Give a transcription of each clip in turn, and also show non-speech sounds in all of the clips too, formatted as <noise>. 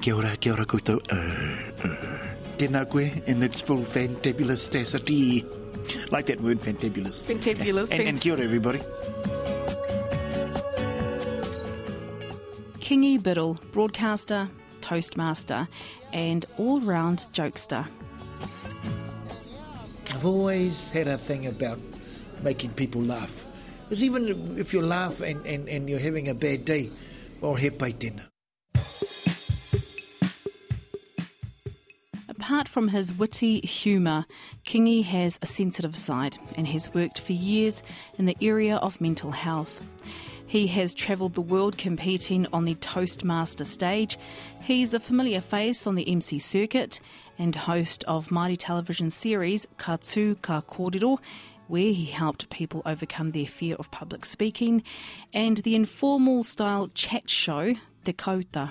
kia ora, kia ora koutou. Uh, uh. Tēnā koe, in its full fantabulous-tacity. Like that word, fantabulous. Fantabulous. And, and kia ora, everybody. Kingi Biddle, broadcaster, toastmaster, and all-round jokester. I've always had a thing about making people laugh. Because even if you laugh and, and, and you're having a bad day, or he pai tēnā. Apart from his witty humour, Kingi has a sensitive side and has worked for years in the area of mental health. He has travelled the world competing on the Toastmaster stage. He's a familiar face on the MC circuit and host of Māori television series Ka Tū Ka Kōrero, where he helped people overcome their fear of public speaking, and the informal style chat show Te Kauta.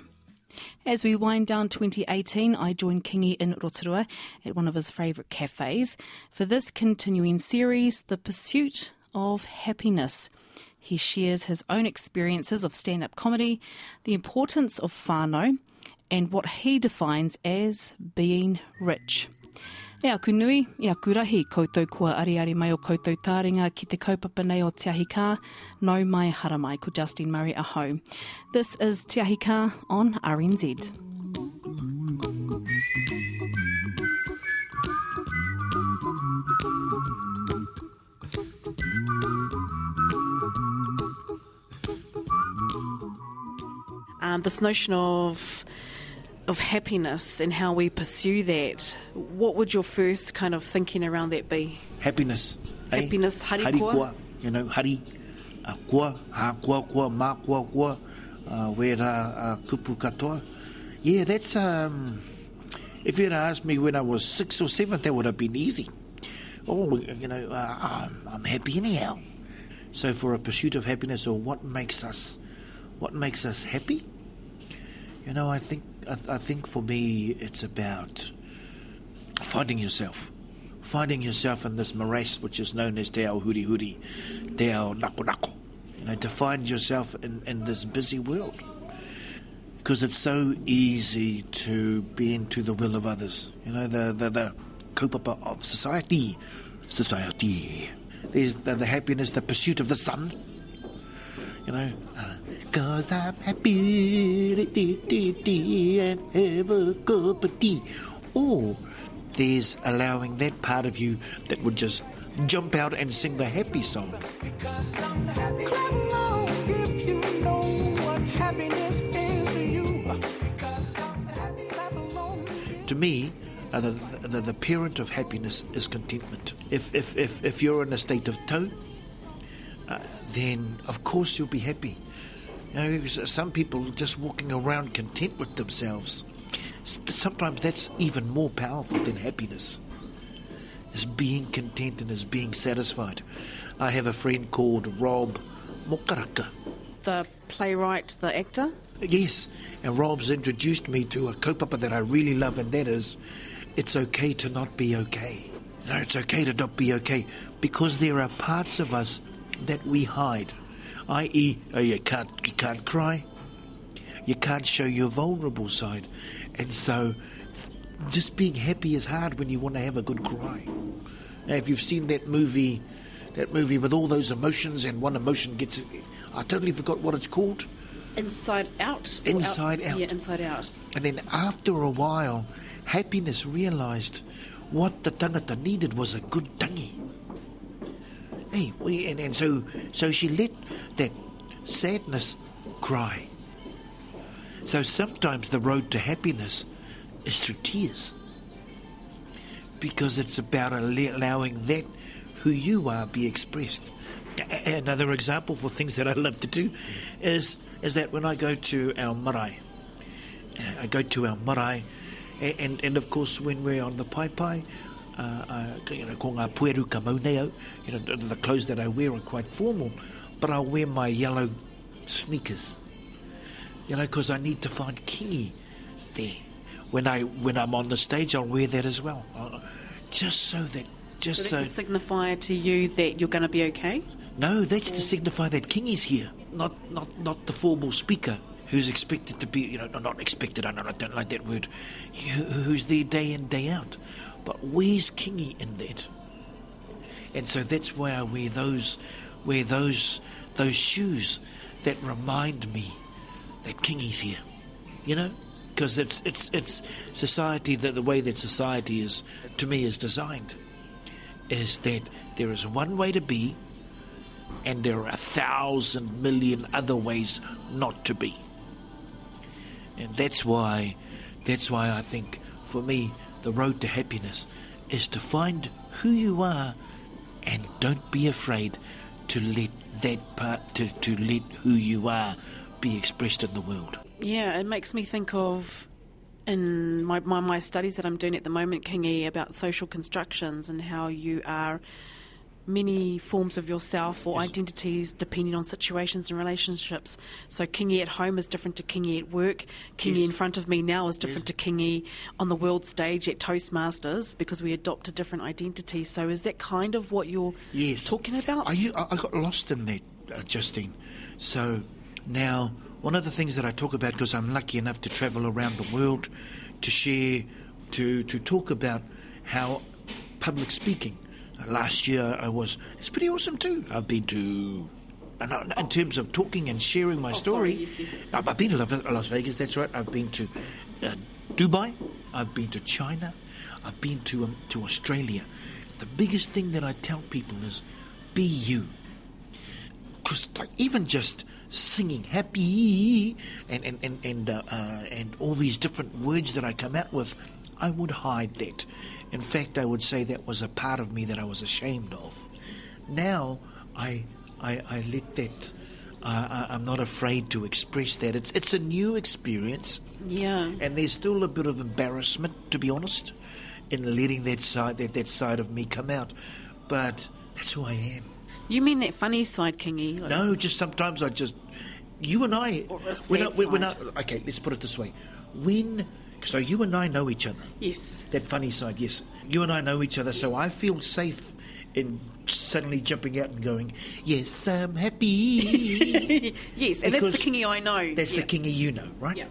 As we wind down 2018, I join Kingi in Rotorua at one of his favourite cafes for this continuing series, The Pursuit of Happiness. He shares his own experiences of stand up comedy, the importance of whānau, and what he defines as being rich. E aku nui, e aku rahi koutou kua ariari mai o koutou tāringa ki te kaupapa nei o Tiahika, no mai hara mai ko Justine Murray aho. This is Tiahika on RNZ. Um, this notion of of happiness and how we pursue that. What would your first kind of thinking around that be? Happiness. eh? Happiness, hari hari kua. kua. You know, hari. Uh, kua, ha kua kua, ma kua kua, uh, wera uh, kupu katoa. Yeah, that's, um, if you'd asked me when I was six or seven, that would have been easy. Oh, you know, uh, I'm, I'm happy anyhow. So for a pursuit of happiness or what makes us, what makes us happy? You know, I think, I, I think for me, it's about finding yourself. Finding yourself in this morass which is known as Te Ao Huri Huri, Te Ao Nako Nako. You know, to find yourself in, in this busy world. Because it's so easy to bend to the will of others. You know, the, the, the kaupapa of society. Society. There's the, the happiness, the pursuit of the sun. You know, uh, cause I'm happy dee, dee, dee, and have a cup of tea. Or there's allowing that part of you that would just jump out and sing the happy song. Clap along if you know what happiness is to you. Because I'm happy. Clap along. To me, uh, the, the, the parent of happiness is contentment. If, if, if, if you're in a state of toe, uh, then of course you'll be happy. You know, some people just walking around content with themselves. Sometimes that's even more powerful than happiness. Is being content and is being satisfied. I have a friend called Rob Mokaraka. The playwright, the actor. Yes, and Rob's introduced me to a kaupapa that I really love, and that is, it's okay to not be okay. No, it's okay to not be okay because there are parts of us that we hide, i.e., oh, you can't you can't cry, you can't show your vulnerable side, and so just being happy is hard when you want to have a good cry. Now, if you've seen that movie, that movie with all those emotions, and one emotion gets, I totally forgot what it's called. Inside Out. Inside Out. Yeah, Inside Out. And then after a while, happiness realised what the tangata needed was a good tangi. We, and, and so so she let that sadness cry. So sometimes the road to happiness is through tears. Because it's about allowing that who you are be expressed. Another example for things that I love to do is is that when I go to our marae, uh, I go to our marae, and, and, and of course when we're on the pai pai, uh, uh, you know, ko ngā pueru ka mauneo, you know, the, the clothes that I wear are quite formal, but I'll wear my yellow sneakers, you know, because I need to find kingi there. When I when I'm on the stage, I'll wear that as well, uh, just so that just So so. a signifier to you that you're going to be okay. No, that's to signify that King is here, not not not the formal speaker. who's expected to be, you know, not expected, I don't, I don't like that word, who's there day in, day out. But where's Kingi in that? And so that's why I wear those, wear those, those shoes that remind me that Kingi's here. You know, because it's it's it's society that the way that society is to me is designed is that there is one way to be, and there are a thousand million other ways not to be. And that's why, that's why I think for me, the road to happiness is to find who you are and don't be afraid to let that part, to, to let who you are be expressed in the world. Yeah, it makes me think of in my, my, my studies that I'm doing at the moment, Kingi, about social constructions and how you are many forms of yourself or Yes. identities depending on situations and relationships. So Kingi at home is different to Kingi at work. Kingi Yes. in front of me now is different to Kingi on the world stage at Toastmasters because we adopt a different identity. So is that kind of what you're Yes. talking about? i got lost in that, uh, Justine. So now, one of the things that I talk about, because I'm lucky enough to travel around the world to share, to, to talk about how public speaking. Last year I was, it's pretty awesome too. I've been to. In terms of talking and sharing my Oh, story, sorry, yes, yes. I've been to Las- Las Vegas. That's right. I've been to uh, Dubai. I've been to China. I've been to um, to Australia. The biggest thing that I tell people is, be you. Because like, even just singing happy and and and and, uh, uh, and all these different words that I come out with, I would hide that. In fact, I would say that was a part of me that I was ashamed of. Now I I, I let that. Uh, I, I'm not afraid to express that. It's it's a new experience. yeah. And there's still a bit of embarrassment, to be honest, in letting that side that, that side of me come out. But that's who I am. You mean that funny side, Kingi? Like- No, just sometimes I just you and I Or a when I, sad when, when I, okay, let's put it this way. When so you and I know each other. Yes. That funny side, yes. You and I know each other, so I feel safe in suddenly jumping out and going, Yes, I'm happy. <laughs> Yes, and that's the Kingi I know. That's Yeah. the kingi you know, right? Yeah.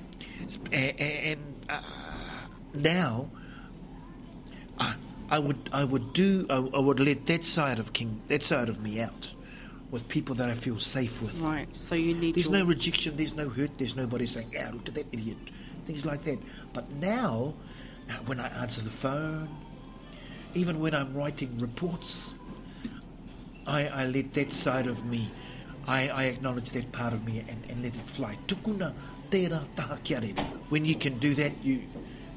And, and uh, now, I, I would I would do I, I would let that side of king that side of me out with people that I feel safe with. Right, so you need There's your... no rejection. There's no hurt. There's nobody saying, "Ah, look at that idiot," things like that. But now, uh, when I answer the phone, even when I'm writing reports, I, I let that side of me, I, I acknowledge that part of me and, and let it fly. Tukuna tera taha. When you can do that, you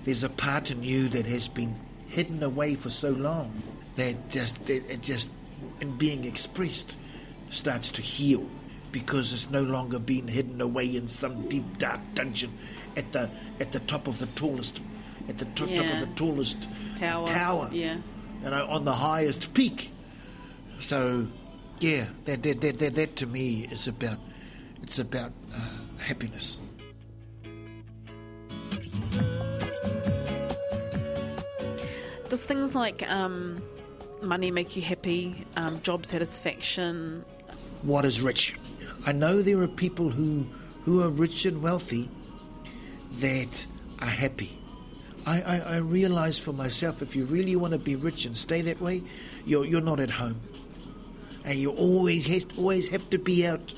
there's a part in you that has been hidden away for so long that just that it just in being expressed starts to heal because it's no longer being hidden away in some deep dark dungeon at the at the top of the tallest at the top, top of the tallest Tower, tower yeah. you know, on the highest peak. So, yeah, that that, that, that, that to me is about it's about uh, happiness. Does things like um, money make you happy, um, job satisfaction? What is rich? I know there are people who who are rich and wealthy that are happy. I, I, I realize for myself, if you really want to be rich and stay that way, you're you're not at home, and you always have, always have to be out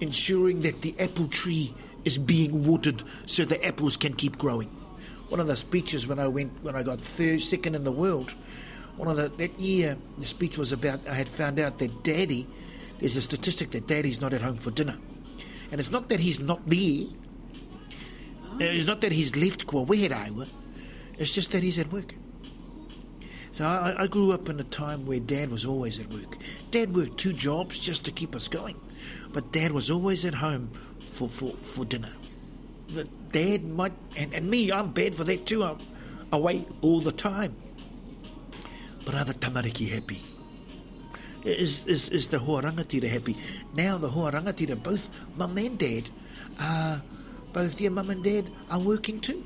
ensuring that the apple tree is being watered so the apples can keep growing. One of the speeches when I went when I got third second in the world, one of the that year the speech was about I had found out that daddy there's a statistic that daddy's not at home for dinner. And it's not that he's not there. Uh, it's not that he's left Kua Weheraua. It's just that he's at work. So I, I grew up in a time where Dad was always at work. Dad worked two jobs just to keep us going, but Dad was always at home for, for, for dinner. The Dad might, and, and me, I'm bad for that too. I'm away all the time. Are tamariki happy? Is, is, is the hoa rangatira happy? Now the hoa rangatira, both mum and dad, are, both your mum and dad are working too.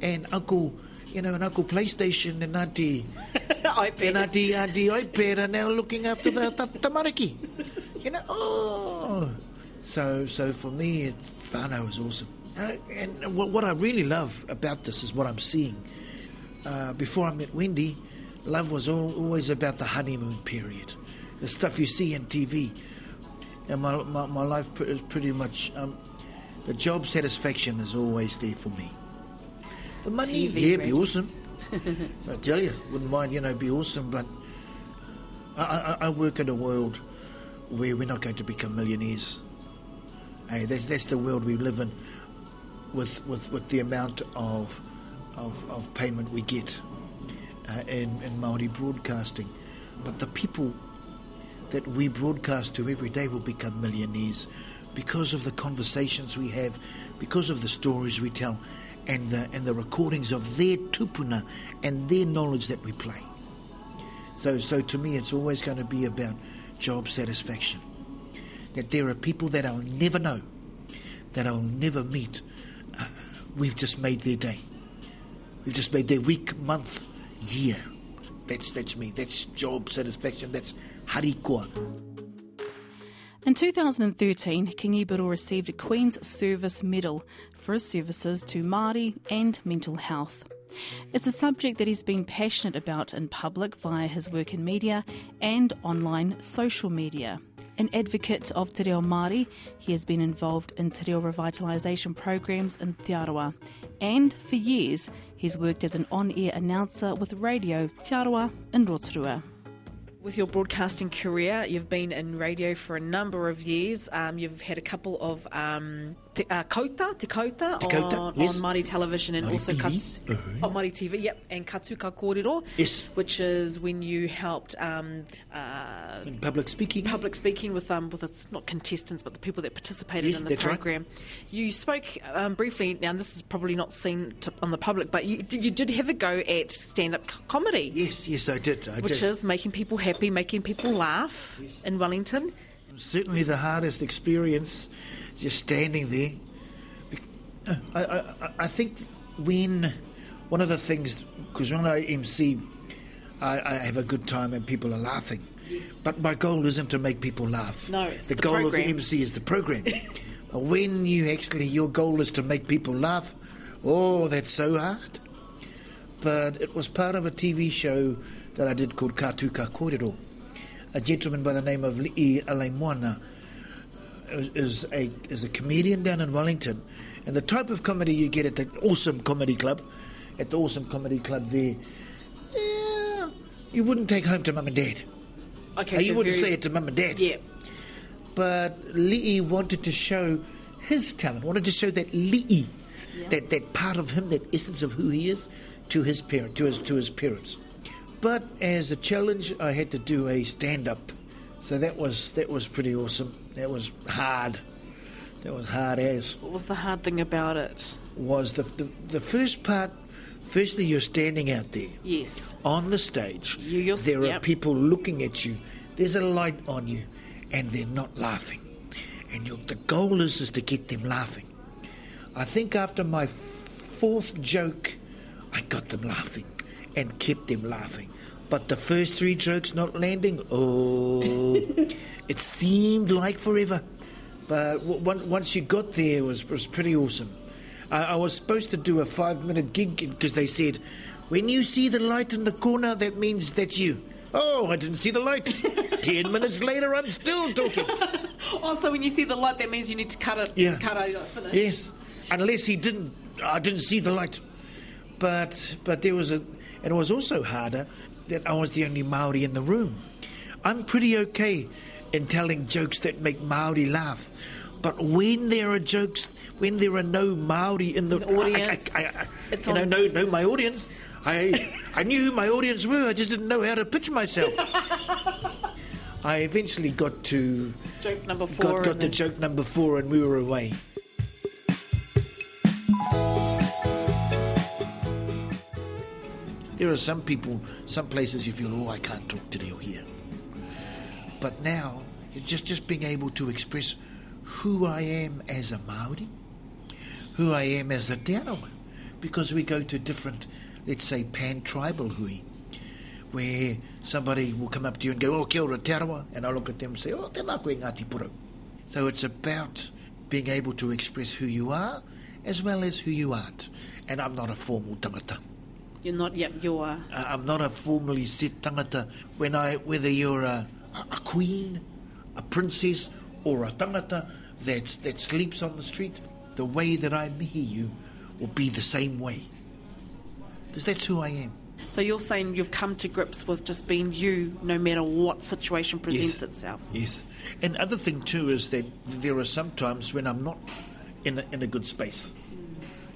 And Uncle, you know, and Uncle PlayStation and Auntie <laughs> I and Auntie, Auntie iPad are now looking after the ta- tamariki. You know, oh, So, so for me, it, whānau is awesome. Uh, and what, what I really love about this is what I'm seeing. Uh, before I met Wendy, love was all, always about the honeymoon period, the stuff you see on TV. And my, my, my life is pretty much, um, the job satisfaction is always there for me. The money, TV, yeah, be awesome. <laughs> I tell you, wouldn't mind, you know, be awesome, but I, I, I work in a world where we're not going to become millionaires. Hey, that's, that's the world we live in with, with, with the amount of, of, of payment we get uh, in, in Māori broadcasting. But the people that we broadcast to every day will become millionaires because of the conversations we have, because of the stories we tell, and the, and the recordings of their tupuna and their knowledge that we play. So, so to me, it's always going to be about job satisfaction. That there are people that I'll never know, that I'll never meet. Uh, we've just made their day. We've just made their week, month, year. That's that's me. That's job satisfaction. That's harikoa. In 2013, Kingi Biddle received a Queen's Service Medal for his services to Māori and mental health. It's a subject that he's been passionate about in public via his work in media and online social media. An advocate of Te Reo Māori, he has been involved in Te Reo revitalisation programs in Te Arawa. And for years, he's worked as an on-air announcer with Radio Te Arawa in Rotorua. With your broadcasting career, you've been in radio for a number of years. Um, you've had a couple of um, te, uh, kauta, te kauta, Te kauta, on, yes. on Māori television and Māori also TV. Kats, Uh-huh. oh, Māori TV, yep, and Ka Tū Ka Kōrero, Yes. which is when you helped um, uh, public speaking. public speaking with um, with its not contestants but the people that participated Yes, in the that's right. program. You spoke um, briefly. Now this is probably not seen to, on the public, but you, you did have a go at stand up comedy. Yes, yes, I did. I Which did. is making people happy, making people laugh in Wellington. certainly the hardest experience, just standing there. I, I, I- think when one of the things, because when I MC, I, I have a good time and people are laughing. But my goal isn't to make people laugh. No, it's the, the goal of program. the MC is the program. <laughs> When you actually your goal is to make people laugh, oh, that's so hard. But it was part of a TV show that I did called Ka Tū Ka Kōrero. A gentleman by the name of Li'i Alaimoana is, a is a comedian down in Wellington, and the type of comedy you get at the Awesome Comedy Club, at the Awesome Comedy Club there, yeah, you wouldn't take home to mum and dad. Okay, Uh, so you wouldn't very- say it to mum and dad. Yeah, But Li'i wanted to show his talent, wanted to show that Li'i, that, that part of him, that essence of who he is, to his parent, to his to his parents. But as a challenge, I had to do a stand up, so that was that was pretty awesome. That was hard. That was hard as what was the hard thing about it? was the the, the first part. Firstly, you're standing out there Yes, on the stage. You- you're- there are people looking at you. There's a light on you, and they're not laughing. And your, the goal is is to get them laughing. I think after my fourth joke, I got them laughing and kept them laughing. But the first three jokes not landing, oh, <laughs> it seemed like forever. But w- once you got there, it was was pretty awesome. I, I was supposed to do a five minute gig because they said, when you see the light in the corner, that means that's you. Oh, I didn't see the light. <laughs> Ten minutes later, I'm still talking. <laughs> Also, when you see the light, that means you need to cut it. Yeah. Cut it. Finish. Yes, unless he didn't. I didn't see the light. But but there was a. And it was also harder that I was the only Maori in the room. I'm pretty okay in telling jokes that make Maori laugh. But when there are jokes, when there are no Maori in the, The audience. I, I, I, It's you know, no, no, my audience. I, I knew who my audience were. I just didn't know how to pitch myself. <laughs> I eventually got to Joke number four. got, got to joke number four, and we were away. There are some people, some places you feel, oh, I can't talk to you here. But now, just just being able to express who I am as a Maori, who I am as a Te Arawa, because we go to different, let's say, pan-tribal hui, where somebody will come up to you and go, oh, kia ora Te Arawa, and I look at them and say, oh, tēnā koe Ngāti Porou. So it's about being able to express who you are as well as who you aren't. And I'm not a formal tangata. You're not yet. You're. Uh, I'm not a formally set tangata. When I, whether you're a, a queen, a princess, or a tangata that that sleeps on the street, the way that I mihi you will be the same way. Because that's who I am. So you're saying you've come to grips with just being you, no matter what situation presents Yes. itself. Yes. And other thing too is that there are some times when I'm not in a, in a good space.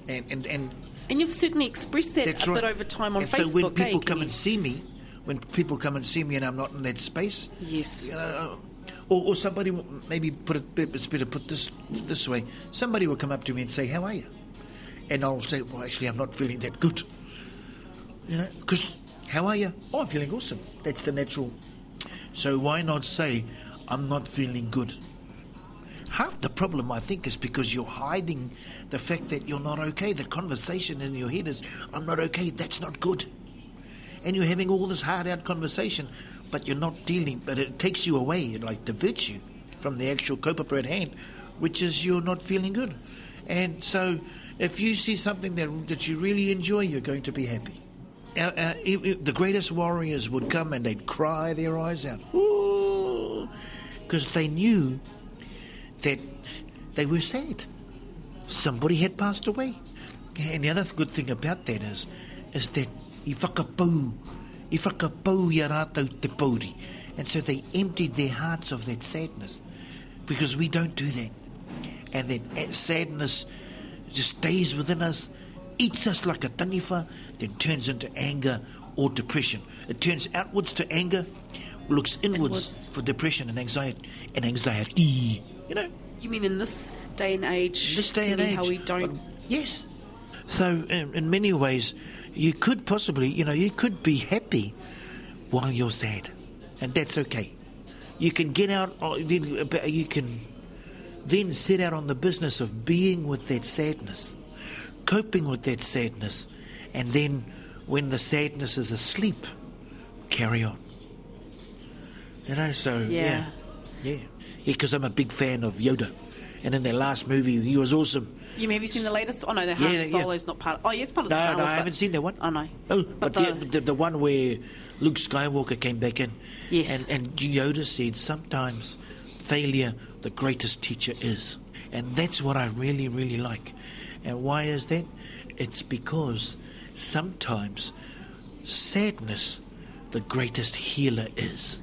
And, and, and And you've certainly expressed that right. bit over time on and Facebook. So when people come Kenny? and see me, when people come and see me and I'm not in that space, Yes. you know, uh, or, or somebody maybe put it. It's better put this this way. Somebody will come up to me and say, "How are you?" And I'll say, "Well, actually, I'm not feeling that good." You know, because how are you? Oh, I'm feeling awesome. That's the natural. So why not say, "I'm not feeling good"? Half the problem, I think, is because you're hiding the fact that you're not okay. The conversation in your head is, I'm not okay, that's not good. And you're having all this hard out conversation, but you're not dealing, but it takes you away, it like diverts you from the actual culprit at hand, which is you're not feeling good. And so if you see something that, that you really enjoy, you're going to be happy. Uh, uh, if- if the greatest warriors would come and they'd cry their eyes out. Because they knew that they were sad. Somebody had passed away. And the other good thing about that is, is that i whakapau, i whakapau i a rātou te pauri. And so they emptied their hearts of that sadness. Because we don't do that. And that sadness just stays within us, eats us like a tangiwha, then turns into anger or depression. It turns outwards to anger, looks inwards, Inwards. for depression and anxiety. And anxiety, you know, You mean in this day and age? this day and age. how we don't. But- yes. So, in, in many ways, you could possibly, you know, you could be happy while you're sad, and that's okay. You can get out. uh, but You can then set out on the business of being with that sadness, coping with that sadness, and then when the sadness is asleep, carry on. You know, so Yeah. yeah, yeah, because I'm a big fan of Yoda, and in their last movie, he was awesome. You have you seen the latest? Oh no, the Han Yeah, yeah. Solo's not part. Oh yeah, it's part of No, Star no, Wars. I haven't seen that one. Oh no. Oh, but, But the, the- the, the one where Luke Skywalker came back in. Yes. And, and Yoda said sometimes failure, the greatest teacher is. And that's what I really, really like. And why is that? It's because sometimes sadness, the greatest healer is.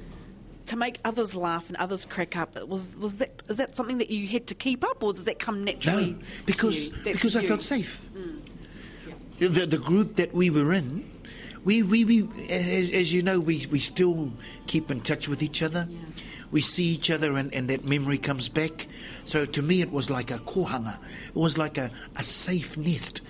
To make others laugh and others crack up, was was that is that something that you had to keep up, or does that come naturally? No, to because you? Because I felt safe. The, the the group that we were in, we we, we as, as you know, we we still keep in touch with each other. We see each other, and, and that memory comes back. So to me, it was like a kohanga. It was like a, a safe nest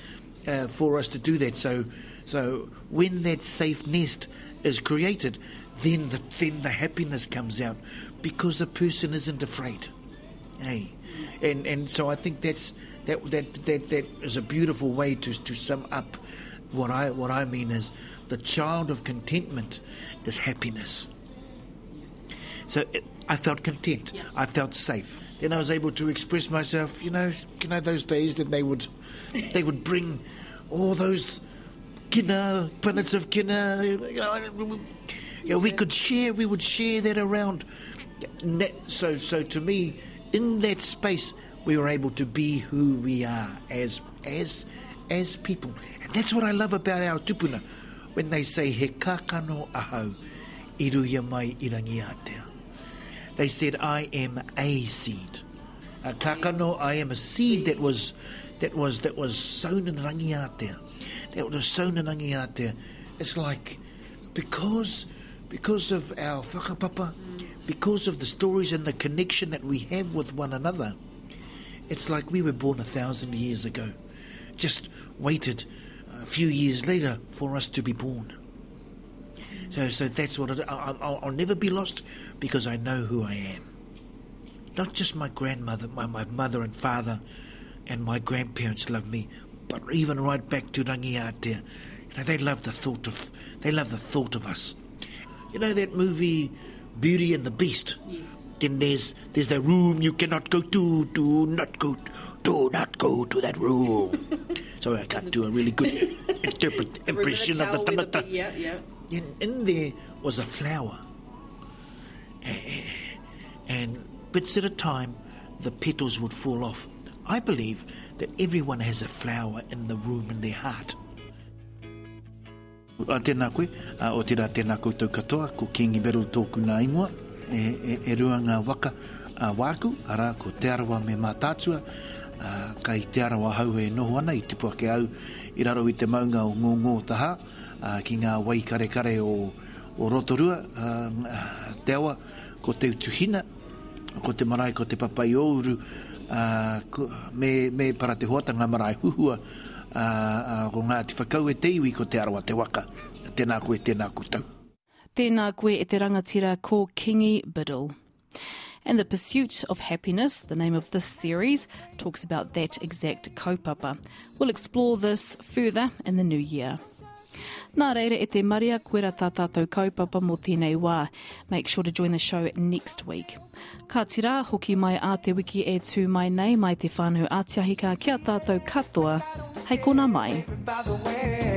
uh, for us to do that. So so when that safe nest is created, then the then the happiness comes out because the person isn't afraid. Hey, and and so I think that's that that that that is a beautiful way to to sum up what I what I mean is the child of contentment is happiness. So it, I felt content. I felt safe. Then I was able to express myself. You know, you know those days that they would they would bring all those kina, punnets of kina. You know, know, we could share. We would share that around. So, so to me, in that space, we were able to be who we are as as as people, and that's what I love about our tupuna. When they say he kakano ahau, iruia mai irangi. They said, I am a seed. A kakano, I am a seed that was that was that was sown in Rangiatea. That was sown in Rangiatea. It's like because because of our whakapapa, because of the stories and the connection that we have with one another, it's like we were born a thousand years ago. Just waited a few years later for us to be born. So, so that's what it, I, I'll, I'll never be lost because I know who I am. Not just my grandmother, my, my mother and father, and my grandparents love me, but even right back to Rangiatea, you know, they love the thought of they love the thought of us. You know that movie Beauty and the Beast, Yes. then there's there's the room you cannot go to. Do not go. Do not go to that room. <laughs> Sorry, I can't do a really good interpret <laughs> impression of the tangata. Yeah, yeah. In, in there was a flower. And bits at a time, the petals would fall off. I believe that everyone has a flower in the room in their heart. A tēnā koe, a, o tērā tēnā koutou katoa, ko Kingi Beru tōku nā ingoa, e, e, e rua ngā waka a wāku, ara ko te arawa me mātātua, a, kai te arawa hau e noho ana i tipu ake au i raro i te maunga o ngō ngō taha, a, ki ngā wai kare kare o, o Rotorua, a, a, te awa ko te utuhina, ko te marae, ko te papai ouru, a, ko, me, me para te hoata ngā marae huhua, ko ngā te whakau e te iwi ko te arawa te waka. Tēnā koe, tēnā koutou. Tēnā koe e te rangatira ko Kingi Biddle. And the pursuit of happiness, the name of this series, talks about that exact kaupapa. We'll explore this further in the new year. Nā reira e te maria kuera tā tātou kaupapa mō tēnei wā. Make sure to join the show next week. Ka tira, hoki mai a te wiki e tū mai nei mai te whānau ātiahika kia tātou katoa. Hei kona mai. by the way.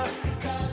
Cause